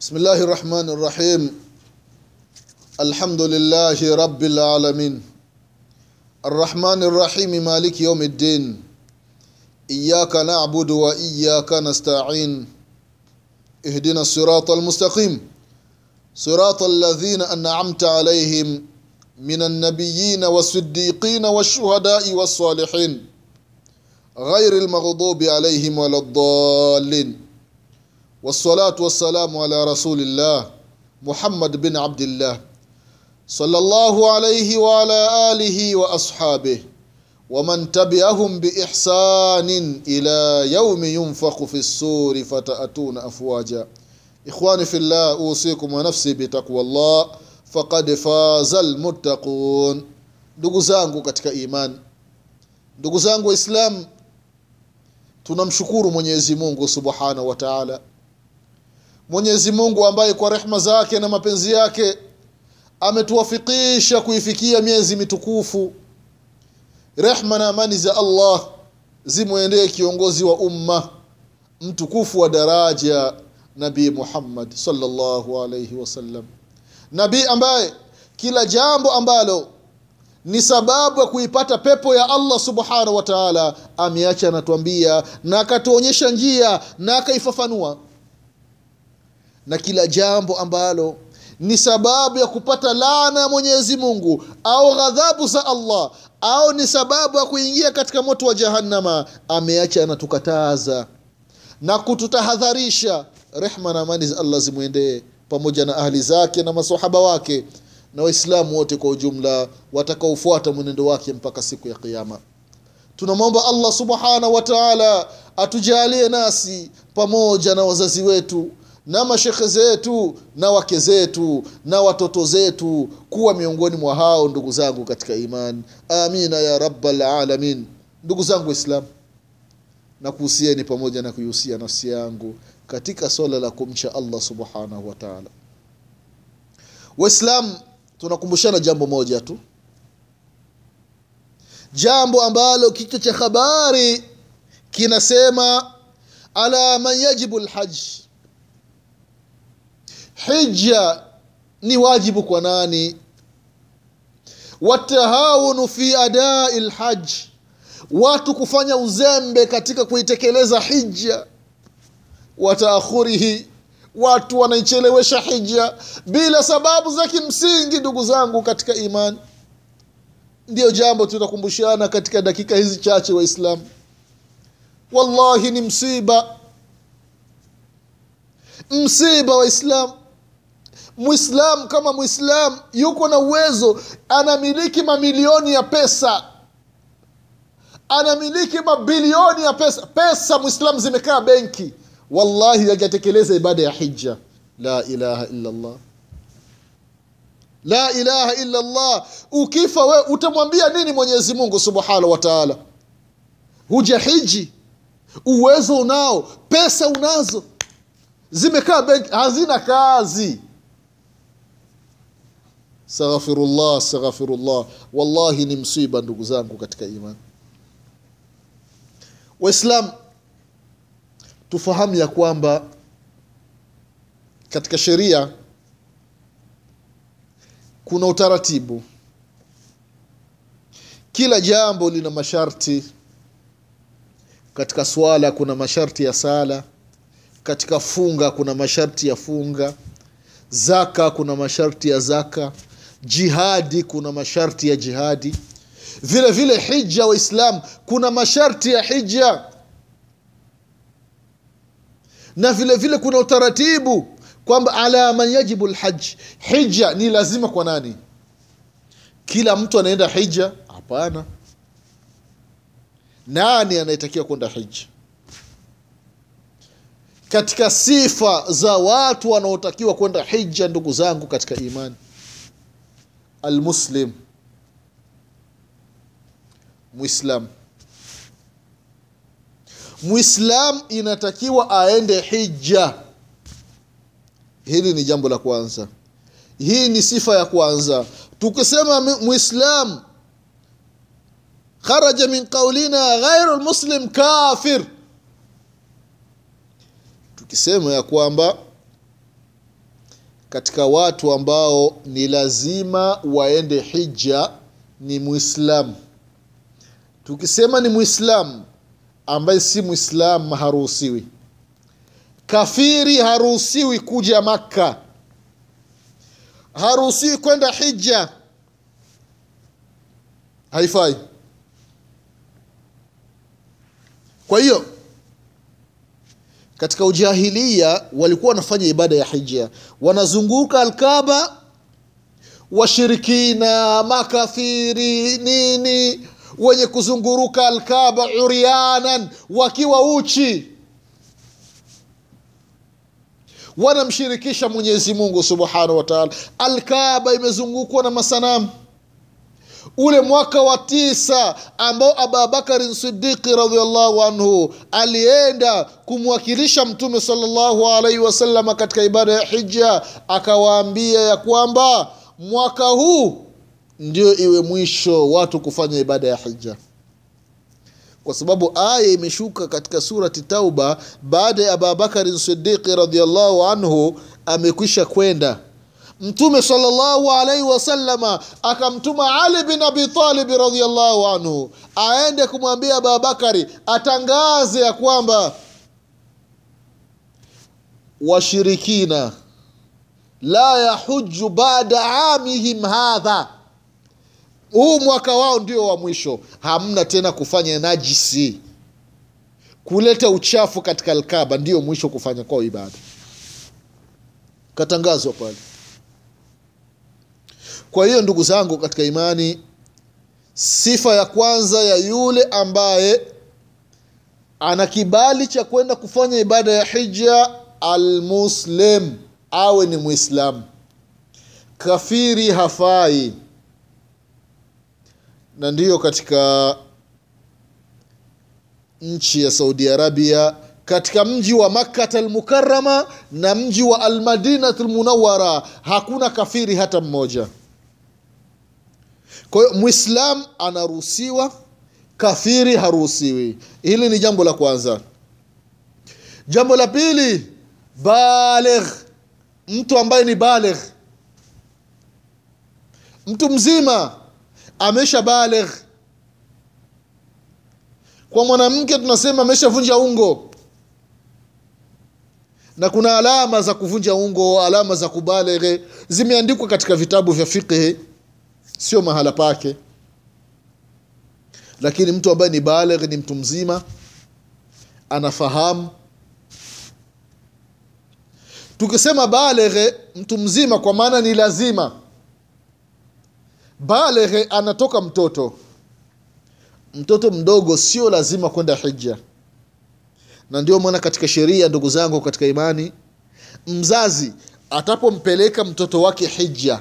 بسم الله الرحمن الرحيم. الحمد لله رب العالمين. الرحمن الرحيم مالك يوم الدين. إياك نعبد وإياك نستعين. اهدنا الصراط المستقيم. صراط الذين أنعمت عليهم من النبيين والصديقين والشهداء والصالحين. غير المغضوب عليهم ولا الضالين. wassalatu wassalamu ala rasulillah Muhammad bin Abdillah sallallahu alayhi wa ala alihi wa ashabihi wa man tabi'ahum bi ihsanin ila yaumi yunfaku fi ssuri fataatuna afwaja. Ikhwani fillah, usikum wa nafsi bitaqwallah faqad faza almuttaqun. Ndugu zangu katika imani, ndugu zangu Waislamu, tunamshukuru Mwenyezi Mungu subhanahu wa taala mwenyezi mungu ambaye kwa rehma zake na mapenzi yake ametuwafikisha kuifikia miezi mitukufu. Rehma na amani za allah zimwendee kiongozi wa umma mtukufu wa daraja nabii muhammad sallallahu alayhi wasallam nabii ambaye kila jambo ambalo ni sababu ya kuipata pepo ya allah subhanahu wa taala ameacha anatuambia na akatuonyesha njia na akaifafanua na kila jambo ambalo ni sababu ya kupata laana ya mwenyezi mungu au ghadhabu za allah au ni sababu ya kuingia katika moto wa jahannama ameacha anatukataza na kututahadharisha. Rehma na amani za allah zimwendee pamoja na ahli zake na masahaba wake na waislamu wote kwa ujumla watakaofuata mwenendo wake mpaka siku ya qiama tunamwomba allah subhanahu wa taala atujalie nasi pamoja na wazazi wetu na mashekhe zetu na wake zetu na watoto zetu kuwa miongoni mwa hao ndugu zangu katika imani amina ya rabalalamin ndugu zangu waislamu nakuhusieni pamoja na kuihusia nafsi yangu katika swala la kumcha allah subhanahu wa taala. Waislam tunakumbushana jambo moja tu. Jambo ambalo kichwa cha habari kinasema ala man yajibu lhaji hija ni wajibu kwa nani? Watahawunu fi adai lhaji watu kufanya uzembe katika kuitekeleza hija wataakhurihi watu wanaichelewesha hija bila sababu za kimsingi ndugu zangu katika imani. Ndiyo jambo tutakumbushana katika dakika hizi chache waislamu. Wallahi ni msiba. Msiba waislamu mwislam kama mwislam yuko na uwezo anamiliki mamilioni ya pesa. Anamiliki mabilioni ya pesa. Pesa mwislam zimekaa benki. Wallahi hajatekeleza ibada ya hija la ilaha illallah. La ilaha illallah. Ukifa we utamwambia nini mwenyezi mungu subhanahu wa taala? Huja hiji. Uwezo unao. Pesa unazo. Zimekaa benki. Hazina kazi astaghfirullah astaghfirullah wallahi ni msiba ndugu zangu katika imani waislam tufahamu ya kwamba katika sheria kuna utaratibu. Kila jambo lina masharti. Katika swala kuna masharti ya sala. Katika funga kuna masharti ya funga. Zaka kuna masharti ya zaka jihadi kuna masharti ya jihadi. Vile vile hija waislam kuna masharti ya hija na vile vile kuna utaratibu kwamba ala man yajibu lhaji hija ni lazima kwa nani? Kila mtu anaenda hija hapana. Nani anayetakiwa kwenda hija katika sifa za watu wanaotakiwa kwenda hija ndugu zangu katika imani almuslim. Muislam. Muislam inatakiwa aende hija hili ni jambo la kwanza. Hii ni sifa ya kwanza. Tukisema muislam kharaja min qaulina ghairu lmuslim kafir. Tukisema ya kwamba katika watu ambao ni lazima waende hija ni muislamu tukisema ni muislamu ambaye si muislamu haruhusiwi. Kafiri haruhusiwi kuja makka. Haruhusiwi kwenda hija haifai. Kwa hiyo katika ujahilia walikuwa wanafanya ibada ya hija wanazunguka alkaba washirikina makafiri nini wenye kuzunguruka alkaba urianan wakiwa uchi. Wanamshirikisha mwenyezi mungu subhanahu wataala alkaba imezungukwa na masanamu ule mwaka wa tisa ambao ababakarin sidiqi radiallahu anhu alienda kumwakilisha mtume salllahu alaihi wasalama katika ibada ya hija akawaambia ya kwamba mwaka huu ndio iwe mwisho watu kufanya ibada ya hija kwa sababu aya imeshuka katika surati tauba baada ya abubakarin sidiqi radiallahu anhu amekwisha kwenda mtume sallallahu alaihi wasalama akamtuma ali bin abi talibi radiallahu anhu aende kumwambia ababakari atangaze ya kwamba washirikina la yahuju bada amihim hadha. Huu mwaka wao ndio wa mwisho. Hamna tena kufanya najisi. Kuleta uchafu katika alkaba ndio mwisho kufanya kwao ibada. Katangazwa pale kwa hiyo ndugu zangu katika imani sifa ya kwanza ya yule ambaye ana kibali cha kwenda kufanya ibada ya hija almuslim awe ni mwislamu kafiri hafai. Na ndiyo katika nchi ya saudi arabia katika mji wa makkat almukarama na mji wa almadinat lmunawara hakuna kafiri hata mmoja kwa hiyo mwislam anaruhusiwa kafiri haruhusiwi. Hili ni jambo la kwanza. Jambo la pili baligh. Mtu ambaye ni baligh. Mtu mzima amesha baligh. Kwa mwanamke tunasema ameshavunja ungo. Na kuna alama za kuvunja ungo alama za kubaleghe zimeandikwa katika vitabu vya fiqhi sio mahala pake. Lakini mtu ambaye ni baligh ni mtu mzima anafahamu. Tukisema baleghe mtu mzima kwa maana ni lazima. Baleghe anatoka mtoto. Mtoto mdogo sio lazima kwenda hija na ndio maana katika sheria ndugu zangu katika imani mzazi atapompeleka mtoto wake hija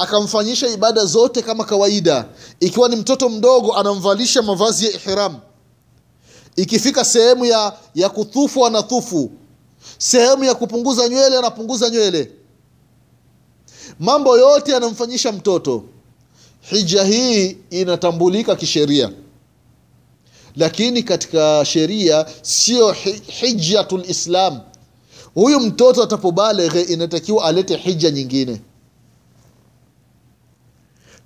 akamfanyisha ibada zote kama kawaida. Ikiwa ni mtoto mdogo anamvalisha mavazi ya ihram. Ikifika sehemu ya, ya kuthufu anathufu. Sehemu ya kupunguza nywele anapunguza nywele. Mambo yote anamfanyisha mtoto. Hija hii inatambulika kisheria. Lakini katika sheria sio hijatul islam. Huyu mtoto atapobaleghe inatakiwa alete hija nyingine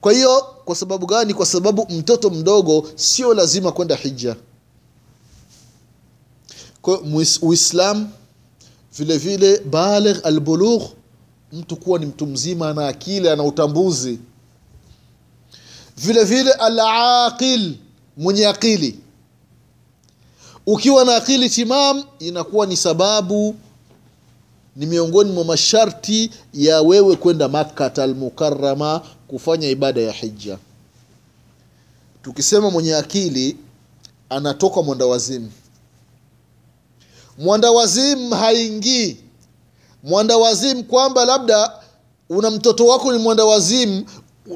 kwa hiyo kwa sababu gani? Kwa sababu mtoto mdogo sio lazima kwenda hija uislam vile vile baligh albulugh mtu kuwa ni mtu mzima ana akili ana utambuzi. Vile vile alaqil mwenye akili. Ukiwa na akili timam inakuwa ni sababu ni miongoni mwa masharti ya wewe kwenda makkat almukarama kufanya ibada ya hija tukisema mwenye akili anatoka mwandawazimu, mwandawazimu haingii. Mwandawazimu, kwamba labda una mtoto wako ni mwandawazimu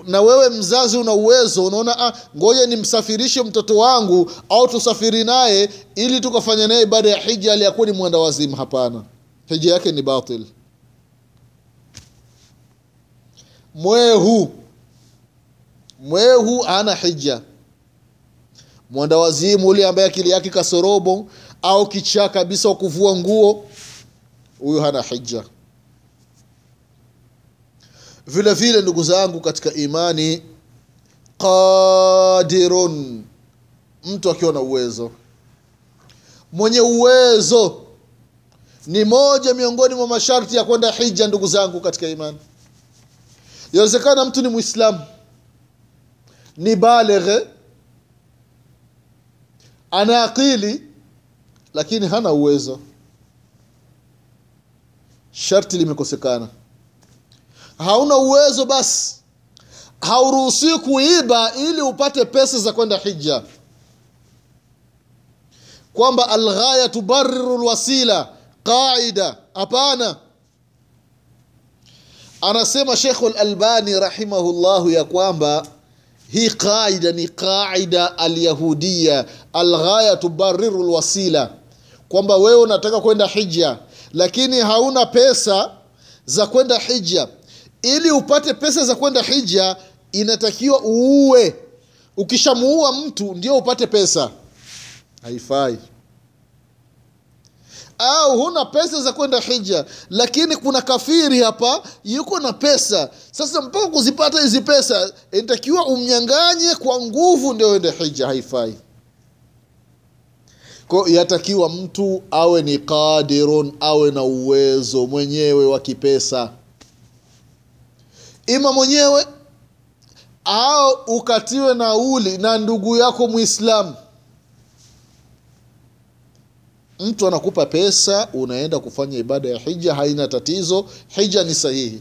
na wewe mzazi una uwezo unaona ah, ngoja nimsafirishe mtoto wangu au tusafiri naye ili tukafanya naye ibada ya hija aliyakuwa ni mwandawazimu. hapana hija yake ni batil. Mwehu. Mwehu ana hija mwenda wazimu ule ambaye akili yake kasorobo au kichaa kabisa wakuvua nguo huyu hana hija vile vile ndugu zangu katika imani qadirun. Mtu akiwa na uwezo. Mwenye uwezo ni moja miongoni mwa masharti ya kwenda hija ndugu zangu katika imani. Yawezekana mtu ni mwislamu ni baleghe ana akili lakini hana uwezo. Sharti limekosekana. Hauna uwezo basi. Hauruhusiwi kuiba ili upate pesa za kwenda hija. Kwamba alghaya tubariru lwasila qaida. Hapana. Anasema shekhu lalbani rahimahullahu ya kwamba hii qaida ni qaida alyahudia alghaya tubariru lwasila kwamba wewe unataka kwenda hija lakini hauna pesa za kwenda hija ili upate pesa za kwenda hija inatakiwa uue ukishamuua mtu ndio upate pesa. Haifai au huna pesa za kwenda hija lakini kuna kafiri hapa yuko na pesa. Sasa mpaka kuzipata hizi pesa inatakiwa umnyanganye kwa nguvu ndio ende hija haifai. Ko yatakiwa mtu awe ni qadirun awe na uwezo mwenyewe wa kipesa. Ima mwenyewe au ukatiwe nauli na ndugu yako mwislamu mtu anakupa pesa unaenda kufanya ibada ya hija haina tatizo hija ni sahihi.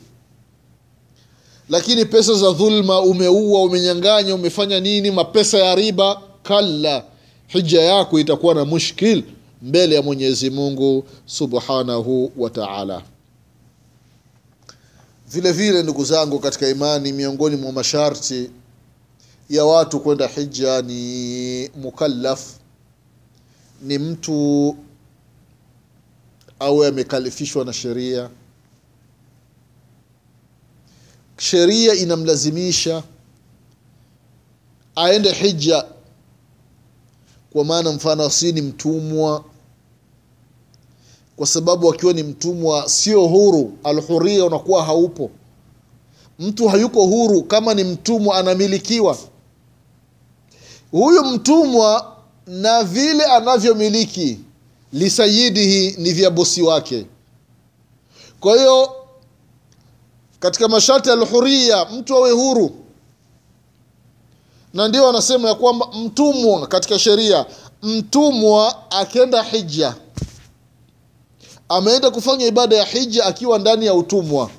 Lakini pesa za dhulma umeua umenyanganya umefanya nini mapesa ya riba kalla. Hija yako itakuwa na mushkil mbele ya mwenyezi mungu subhanahu wa taala. Vile vile ndugu zangu katika imani miongoni mwa masharti ya watu kwenda hija ni mukallaf. Ni mtu awe amekalifishwa na sheria. Sheria inamlazimisha aende hija. Kwa maana mfano si ni mtumwa. Kwa sababu akiwa ni mtumwa sio huru. Alhuria unakuwa haupo. Mtu hayuko huru kama ni mtumwa anamilikiwa. Huyu mtumwa na vile anavyomiliki lisayidihi ni vya bosi wake. Kwa hiyo katika masharti alhuria mtu awe huru. Na ndio anasema ya kwamba mtumwa katika sheria mtumwa akienda hija ameenda kufanya ibada ya hija akiwa ndani ya utumwa.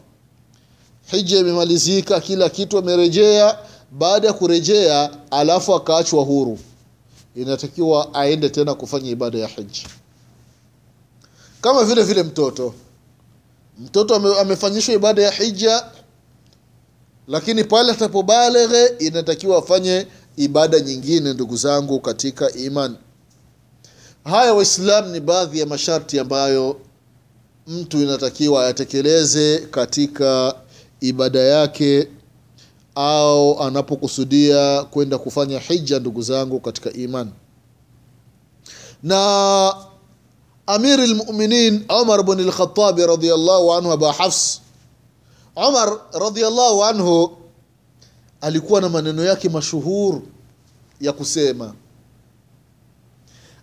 Hija imemalizika kila kitu amerejea baada ya kurejea alafu akaachwa huru. Inatakiwa aende tena kufanya ibada ya hija kama vile vile mtoto. Mtoto ame, amefanyishwa ibada ya hija lakini pale atapobaleghe inatakiwa afanye ibada nyingine ndugu zangu katika iman. Haya waislam ni baadhi ya masharti ambayo mtu inatakiwa ayatekeleze katika ibada yake au anapokusudia kwenda kufanya hija ndugu zangu katika iman. Na amiri lmuminin umar bn lkhatabi radiallahu anhu aba hafs. Umar radiallahu anhu alikuwa na maneno yake mashuhur ya kusema.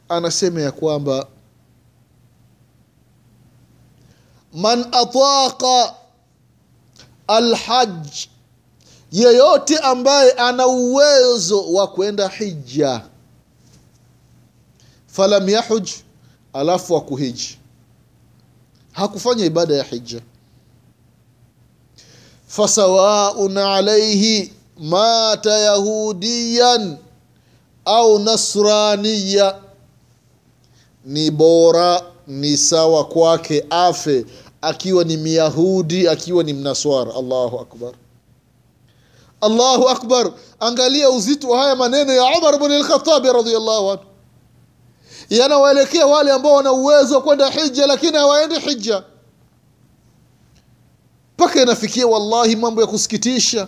Anasema ya kwamba man ataqa alhaj yeyote ambaye ana uwezo wa kwenda hija falam yahuj alafu akuhiji. Hakufanya ibada ya hija. Fasawaun alaihi mata yahudiyan au nasraniya. Ni bora ni sawa kwake afe akiwa ni myahudi akiwa ni mnaswara. Allahu akbar. Allahu akbar. Angalia uzito wa haya maneno ya umar bn lkhatabi radiallahu anhu yanawaelekea wale ambao wana uwezo wa kwenda hija lakini hawaendi hija mpaka inafikia wallahi mambo ya kusikitisha.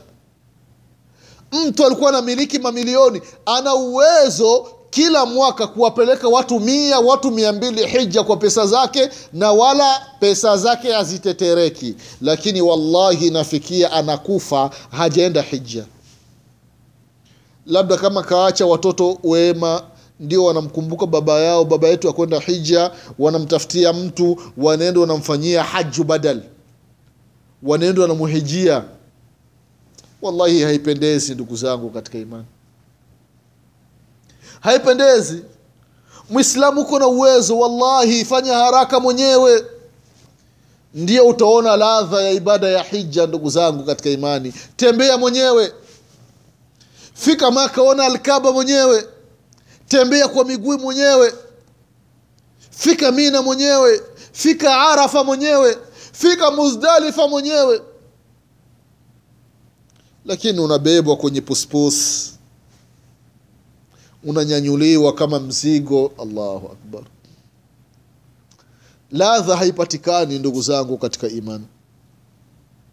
Mtu alikuwa anamiliki mamilioni ana uwezo kila mwaka kuwapeleka watu mia watu mia mbili hija kwa pesa zake na wala pesa zake hazitetereki. Lakini wallahi nafikia anakufa hajaenda hija labda kama kaacha watoto wema ndio wanamkumbuka baba yao baba yetu akwenda hija wanamtafutia mtu wanaenda wanamfanyia haju badal. Wanaenda wanamuhijia wallahi haipendezi ndugu zangu katika imani. Haipendezi. Mwislamu uko na uwezo wallahi fanya haraka mwenyewe. Ndio utaona ladha ya ibada ya hija ndugu zangu katika imani. Tembea mwenyewe. Fika maka ona alkaba mwenyewe tembea kwa miguu mwenyewe. Fika mina mwenyewe. Fika arafa mwenyewe. Fika muzdalifa mwenyewe. Lakini unabebwa kwenye puspus. Unanyanyuliwa kama mzigo. Allahu akbar. Ladha haipatikani ndugu zangu katika imani